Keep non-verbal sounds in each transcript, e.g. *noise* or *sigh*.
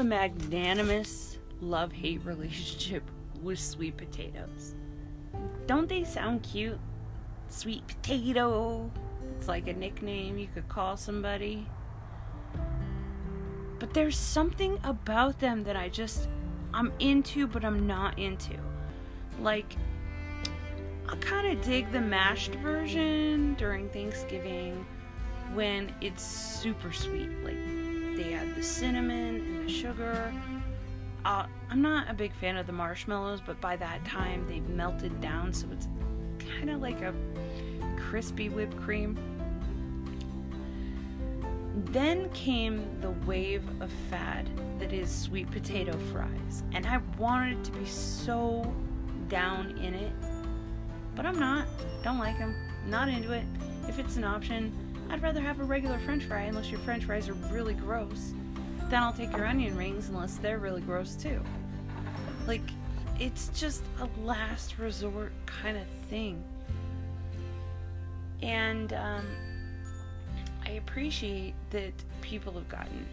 a magnanimous love hate relationship with sweet potatoes. Don't they sound cute? Sweet potato. It's like a nickname you could call somebody. But there's something about them that I just I'm into but I'm not into. Like I kind of dig the mashed version during Thanksgiving when it's super sweet. Like they add the cinnamon and the sugar. Uh, I'm not a big fan of the marshmallows, but by that time they've melted down, so it's kind of like a crispy whipped cream. Then came the wave of fad that is sweet potato fries, and I wanted to be so down in it, but I'm not. Don't like them. Not into it. If it's an option, I'd rather have a regular french fry unless your french fries are really gross. Then I'll take your onion rings unless they're really gross too. Like, it's just a last resort kind of thing. And um, I appreciate that people have gotten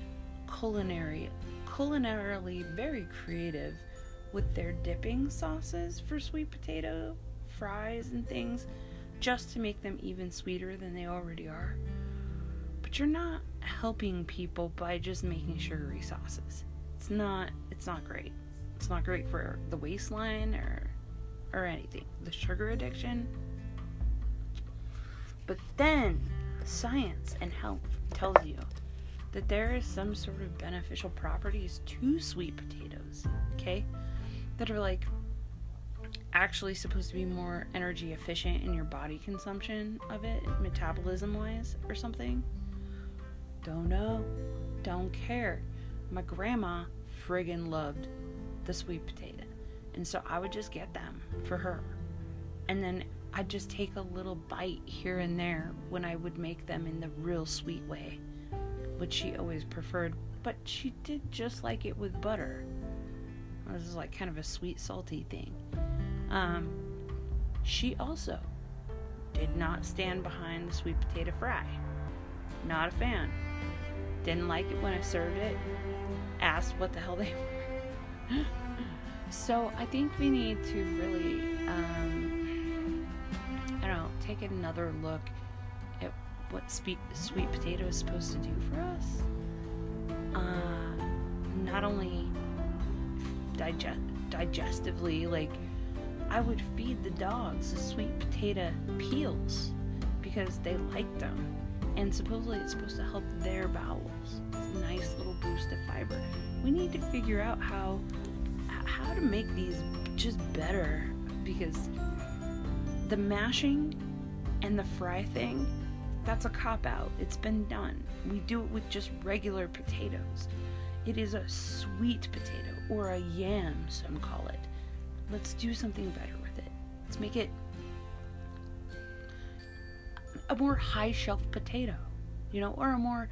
culinary, culinarily very creative with their dipping sauces for sweet potato fries and things just to make them even sweeter than they already are. But you're not helping people by just making sugary sauces. It's not it's not great. It's not great for the waistline or or anything. The sugar addiction. But then science and health tells you that there is some sort of beneficial properties to sweet potatoes, okay? That are like actually supposed to be more energy efficient in your body consumption of it, metabolism wise, or something. Don't know. Don't care. My grandma friggin' loved the sweet potato. And so I would just get them for her. And then I'd just take a little bite here and there when I would make them in the real sweet way, which she always preferred. But she did just like it with butter. This is like kind of a sweet, salty thing. Um, she also did not stand behind the sweet potato fry. Not a fan. Didn't like it when I served it. Asked what the hell they *laughs* were. so I think we need to really, um, I don't know, take another look at what sweet, sweet potato is supposed to do for us. Uh, not only digest, digestively, like I would feed the dogs the sweet potato peels because they like them. And supposedly it's supposed to help their bowels. nice little boost of fiber. We need to figure out how how to make these just better because the mashing and the fry thing, that's a cop out. It's been done. We do it with just regular potatoes. It is a sweet potato or a yam, some call it. Let's do something better with it. Let's make it a more high shelf potato, you know, or a more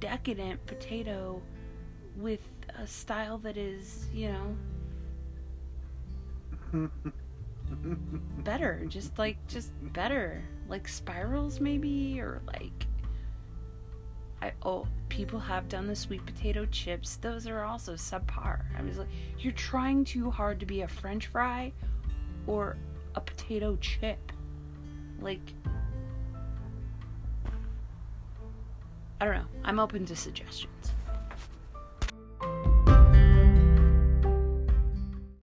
decadent potato with a style that is, you know, *laughs* better. Just like, just better. Like spirals, maybe, or like. I, oh, people have done the sweet potato chips. Those are also subpar. I was like, you're trying too hard to be a French fry or a potato chip. Like, I don't know. I'm open to suggestions.